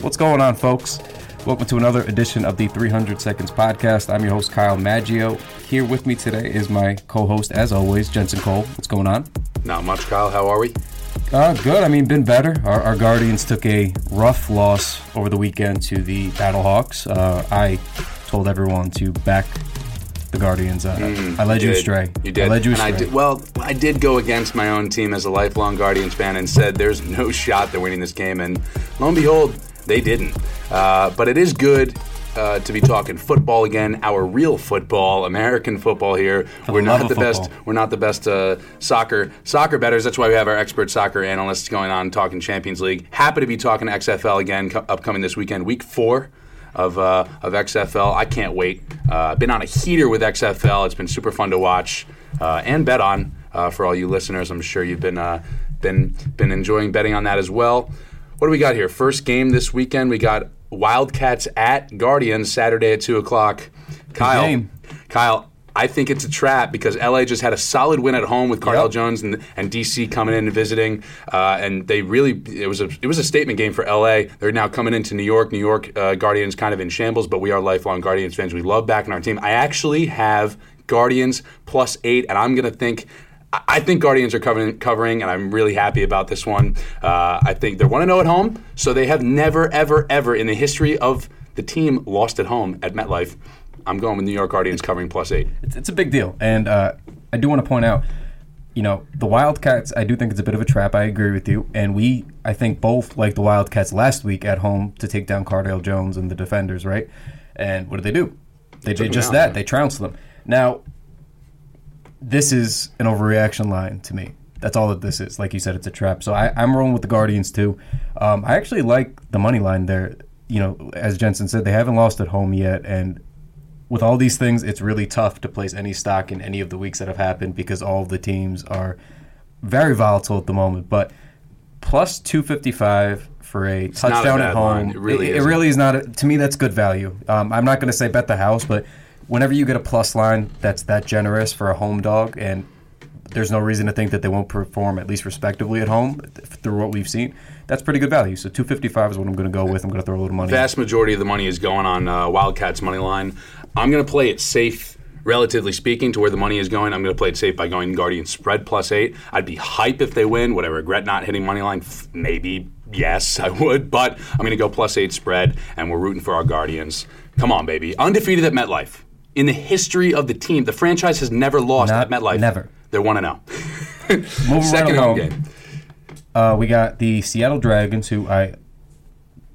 What's going on, folks? Welcome to another edition of the 300 Seconds Podcast. I'm your host, Kyle Maggio. Here with me today is my co host, as always, Jensen Cole. What's going on? Not much, Kyle. How are we? Uh, good. I mean, been better. Our, our Guardians took a rough loss over the weekend to the Battlehawks. Uh, I told everyone to back the Guardians. Uh, I led you, did. astray. You did. I led you and astray. I did, well, I did go against my own team as a lifelong Guardians fan and said there's no shot they're winning this game. And lo and behold, they didn't. Uh, but it is good. Uh, to be talking football again, our real football, American football here. we're not the best. We're not the best uh, soccer soccer betters. That's why we have our expert soccer analysts going on talking Champions League. Happy to be talking XFL again, co- upcoming this weekend, week four of uh, of XFL. I can't wait. Uh, I've been on a heater with XFL. It's been super fun to watch uh, and bet on uh, for all you listeners. I'm sure you've been uh, been been enjoying betting on that as well. What do we got here? First game this weekend. We got Wildcats at Guardians Saturday at two o'clock. Kyle, game. Kyle, I think it's a trap because LA just had a solid win at home with Cardale Yep. Jones and, and DC coming in and visiting, uh, and they really it was a it was a statement game for LA. They're now coming into New York. New York uh, Guardians kind of in shambles, but we are lifelong Guardians fans. We love backing our team. I actually have Guardians plus eight, and I'm gonna think. I- think Guardians are covering, covering, and I'm really happy about this one. Uh, I think they're one to zero at home, so they have never, ever, ever in the history of the team lost at home at MetLife. I'm going with New York Guardians covering plus eight. it's, it's a big deal. And uh, I do want to point out, you know, the Wildcats, I do think it's a bit of a trap. I agree with you. And we, I think, both like the Wildcats last week at home to take down Cardale Jones and the defenders, right? And what did they do? They did just down, that. They trounced them. Now, this is an overreaction line to me. That's all that this is. Like you said, it's a trap. So I, I'm rolling with the Guardians too. Um, I actually like the money line there. You know, as Jensen said, they haven't lost at home yet, and with all these things, it's really tough to place any stock in any of the weeks that have happened because all of the teams are very volatile at the moment. But plus 255 for a a touchdown bad at home. line. It really it, really is not. A, to me, that's good value. Um, I'm not going to say bet the house, but whenever you get a plus line that's that generous for a home dog, and there's no reason to think that they won't perform at least respectively at home through what we've seen. That's pretty good value. So 255 is what I'm going to go with. I'm going to throw a little money. Vast majority of the money is going on uh, Wildcats money line. I'm going to play it safe, relatively speaking, to where the money is going. I'm going to play it safe by going Guardians spread plus eight. I'd be hype if they win. Would I regret not hitting money line? Maybe. Yes, I would. But I'm going to go plus eight spread, and we're rooting for our Guardians. Come on, baby. Undefeated at MetLife. In the history of the team, the franchise has never lost Not- at MetLife. never. They're 1 0. Moving Second right home game. Uh, we got the Seattle Dragons, who I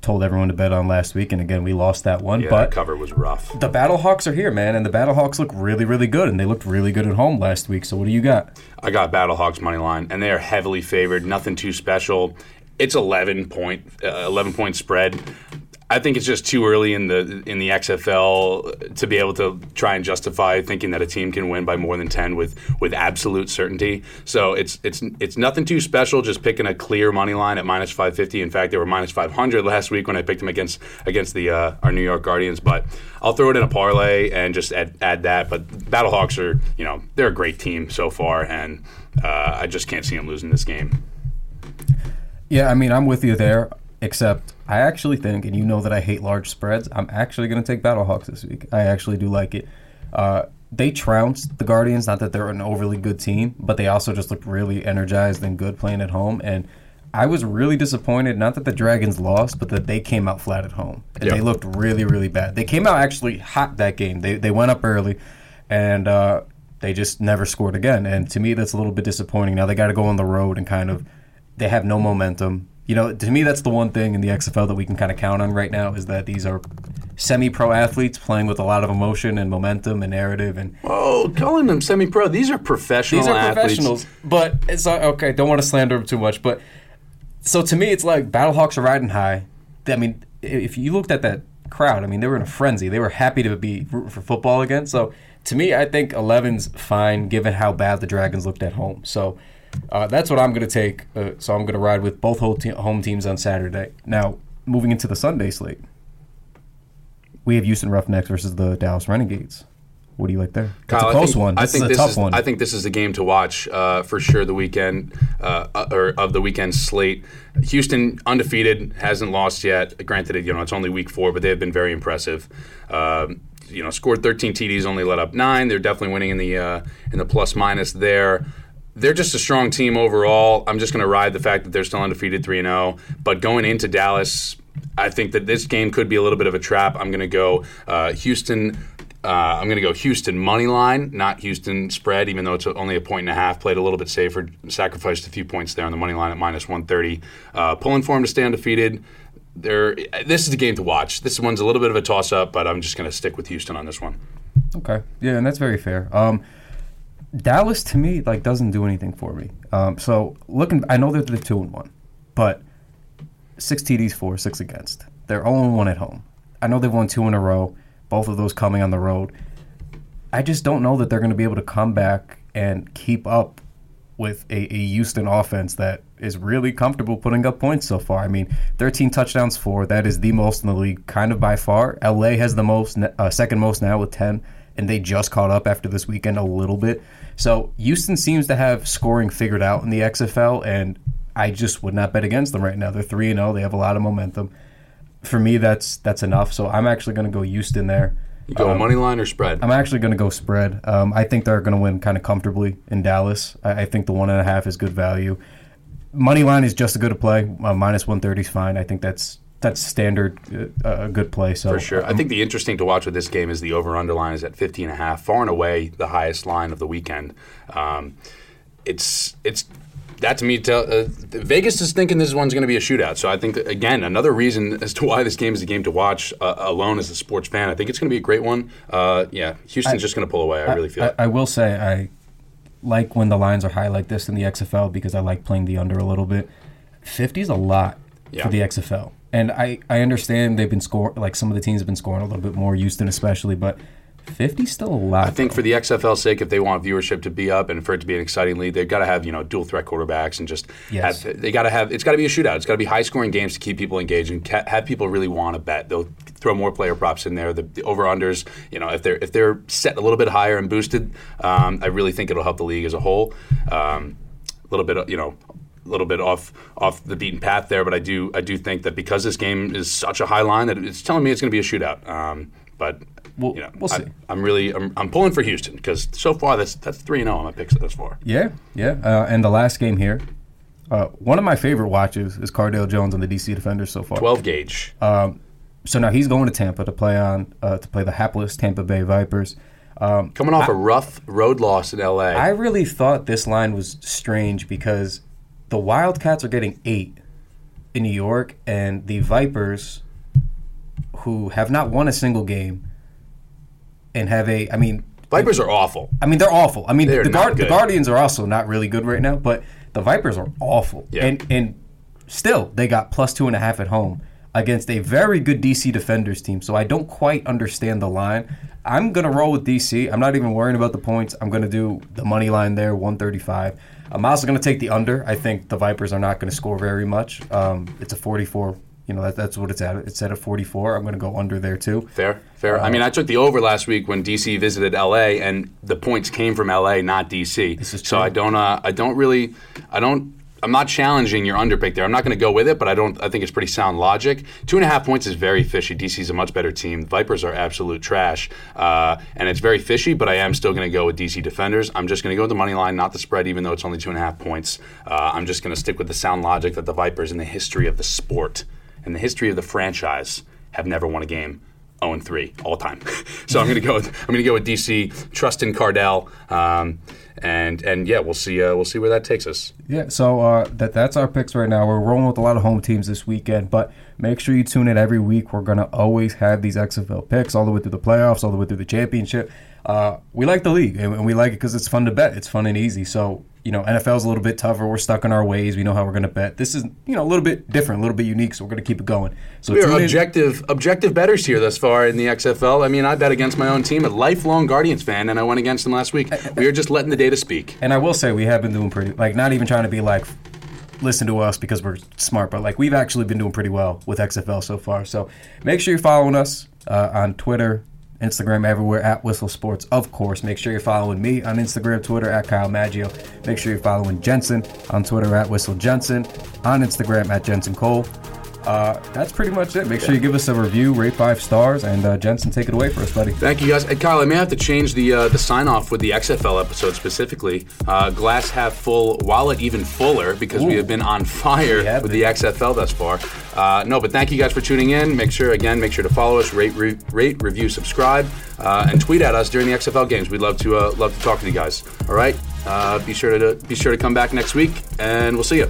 told everyone to bet on last week, and again we lost that one. Yeah, but that cover was rough. the Battlehawks are here, man, and the Battlehawks look really, really good, and they looked really good at home last week. So what do you got? I got Battlehawks money line, and they are heavily favored. Nothing too special. It's 11 point, uh, 11 point spread. I think it's just too early in the in the XFL to be able to try and justify thinking that a team can win by more than 10 with with absolute certainty. So it's it's it's nothing too special. Just picking a clear money line at minus 550. In fact, they were minus 500 last week when I picked them against against the uh, our New York Guardians. But I'll throw it in a parlay and just add, add that. But Battlehawks are you know they're a great team so far, and uh, I just can't see them losing this game. Yeah, I mean I'm with you there, except I actually think, and you know that I hate large spreads. I'm actually going to take Battlehawks this week. I actually do like it. Uh, they trounced the Guardians. Not that they're an overly good team, but they also just looked really energized and good playing at home. And I was really disappointed. Not that the Dragons lost, but that they came out flat at home. And Yeah. They looked really, really bad. They came out actually hot that game. They they went up early, and uh, they just never scored again. And to me, that's a little bit disappointing. Now they got to go on the road and kind of they have no momentum. You know, to me, that's the one thing in the XFL that we can kind of count on right now is that these are semi-pro athletes playing with a lot of emotion and momentum and narrative, and Oh, calling them semi-pro. These are professional these are athletes. professionals. But it's okay. Don't want to slander them too much, but so to me, it's like Battlehawks are riding high. I mean, if you looked at that crowd, I mean, they were in a frenzy. They were happy to be rooting for football again. So to me, I think 11's fine given how bad the Dragons looked at home. So uh, that's what I'm going to take. Uh, so I'm going to ride with both home, te- home teams on Saturday. Now, moving into the Sunday slate, we have Houston Roughnecks versus the Dallas Renegades. What do you like there? It's Kyle, a close I think, one. I think is a this tough is, one. I think this is the game to watch uh, for sure. The weekend uh, uh, or of the weekend slate. Houston undefeated, hasn't lost yet. Granted, you know it's only week four, but they have been very impressive. Um, you know, scored 13 TDs, only let up nine. They're definitely winning in the uh, in the plus minus there. They're just a strong team overall. I'm just going to ride the fact that they're still undefeated 3 0. But going into Dallas, I think that this game could be a little bit of a trap. I'm going to go uh, Houston. Uh, I'm going to go Houston money line, not Houston spread, even though it's only a point and a half. Played a little bit safer, sacrificed a few points there on the money line at minus 130. Uh, pulling for them to stay undefeated. They're, this is the game to watch. This one's a little bit of a toss up, but I'm just going to stick with Houston on this one. Okay. Yeah, and that's very fair. Um, Dallas to me like doesn't do anything for me. Um, so looking, I know they're the two and one, but six TDs for, six against. They're 0 one at home. I know they've won two in a row, both of those coming on the road. I just don't know that they're going to be able to come back and keep up with a, a Houston offense that is really comfortable putting up points so far. I mean, 13 touchdowns for that is the most in the league, kind of by far. LA has the most, uh, second most now with 10, and they just caught up after this weekend a little bit. So Houston seems to have scoring figured out in the XFL, and I just would not bet against them right now. They're three and zero. They have a lot of momentum. For me, that's that's enough. So I'm actually going to go Houston there. You go money line or spread? I'm actually going to go spread. Um, I think they're going to win kind of comfortably in Dallas. I, I think the one and a half is good value. Money line is just a good play. Uh, minus 130 is fine. I think that's that's standard, uh, a good play. So For sure. I think the interesting to watch with this game is the over underline is at 50 and a half, far and away the highest line of the weekend. Um, it's it's that to me tell, uh, Vegas is thinking this one's going to be a shootout. So I think that, again another reason as to why this game is a game to watch uh, alone as a sports fan. I think it's going to be a great one. Uh, yeah, Houston's just going to pull away. I really feel I, it. I will say I like when the lines are high like this in the XFL because I like playing the under a little bit. 50 is a lot Yeah. for the XFL. And I, I understand they've been scoring, like some of the teams have been scoring a little bit more, Houston especially, but 50 still a lot. I think for the XFL's sake, if they want viewership to be up and for it to be an exciting league, they've got to have you know dual threat quarterbacks and just Yes. have they got to have it's got to be a shootout. It's got to be high scoring games to keep people engaged and ca- have people really want to bet. They'll throw more player props in there. The, the over unders, you know, if they're if they're set a little bit higher and boosted, um, I really think it'll help the league as a whole. Um, a little bit, you know. A little bit off off the beaten path there, but I do I do think that because this game is such a high line that it's telling me it's going to be a shootout. Um, but We'll- you know, we'll I- see. I'm really I'm, I'm pulling for Houston because so far that's that's three and zero on my picks thus far. Yeah, yeah. Uh, and the last game here, uh, one of my favorite watches is Cardale Jones on the DC Defenders so far. Twelve gauge. So now he's going to Tampa to play on uh, to play the hapless Tampa Bay Vipers. Um, Coming off a rough road loss in LA. I really thought this line was strange because the Wildcats are getting eight in New York, and the Vipers, who have not won a single game, and have a, I mean, Vipers are awful. I mean, they're awful. I mean, They're the, Guard, the. Guardians are also not really good right now, but the Vipers are awful. Yeah. And and still, they got plus two and a half at home against a very good DC Defenders team. So I don't quite understand the line. I'm gonna roll with DC. I'm not even worrying about the points. I'm gonna do the money line there, 135. I'm also gonna take the under. I think the Vipers are not gonna score very much. Um, it's a 44. You know, that, that's what it's at. It's at a 44. I'm gonna go under there too. Fair, fair. I mean, I took the over last week when DC visited LA, and the points came from LA, not DC. So. I don't, uh, I don't really, I don't. I'm not challenging your underpick there. I'm not going to go with it, but I don't. I think it's pretty sound logic. Two and a half points is very fishy. DC's a much better team. Vipers are absolute trash, uh, and it's very fishy. But I am still going to go with DC defenders. I'm just going to go with the money line, not the spread, even though it's only two and a half points. Uh, I'm just going to stick with the sound logic that the Vipers, in the history of the sport, in the history of the franchise, have never won a game 0 and 3 all the time. so I'm going to go. With, I'm going to go with DC. Trust in Cardale, um, and and yeah, we'll see. Uh, we'll see where that takes us. Yeah, so uh, that that's our picks right now. We're rolling with a lot of home teams this weekend, but make sure you tune in every week. We're gonna always have these XFL picks all the way through the playoffs, all the way through the championship. Uh, we like the league, and we like it because it's fun to bet. It's fun and easy. So you know, NFL's a little bit tougher. We're stuck in our ways. We know how we're gonna bet. This is you know a little bit different, a little bit unique. So we're gonna keep it going. So We are tune in- objective objective betters here thus far in the XFL. I mean, I bet against my own team, a lifelong Guardians fan, and I went against them last week. We are just letting the data speak. And I will say we have been doing pretty like not even trying to be like listen to us because we're smart, but like we've actually been doing pretty well with XFL so far. So make sure you're following us uh, on Twitter, Instagram everywhere at Whistle Sports, of course. Make sure you're following me on Instagram, Twitter at Kyle Maggio. Make sure you're following Jensen on Twitter at Whistle Jensen, on Instagram at Jensen Cole. Uh, that's pretty much it. Make sure you give us a review, rate five stars, and uh, Jensen, take it away for us, buddy. Thank you, guys. Hey, Kyle, I may have to change the uh, the sign off with the XFL episode specifically. Uh, glass half full, wallet even fuller, because we have been on fire have with the XFL thus far. Uh, no, but thank you guys for tuning in. Make sure again, make sure to follow us, rate, re- rate, review, subscribe, uh, and tweet at us during the XFL games. We'd love to uh, love to talk to you guys. All right, uh, be sure to be sure to come back next week, and we'll see you.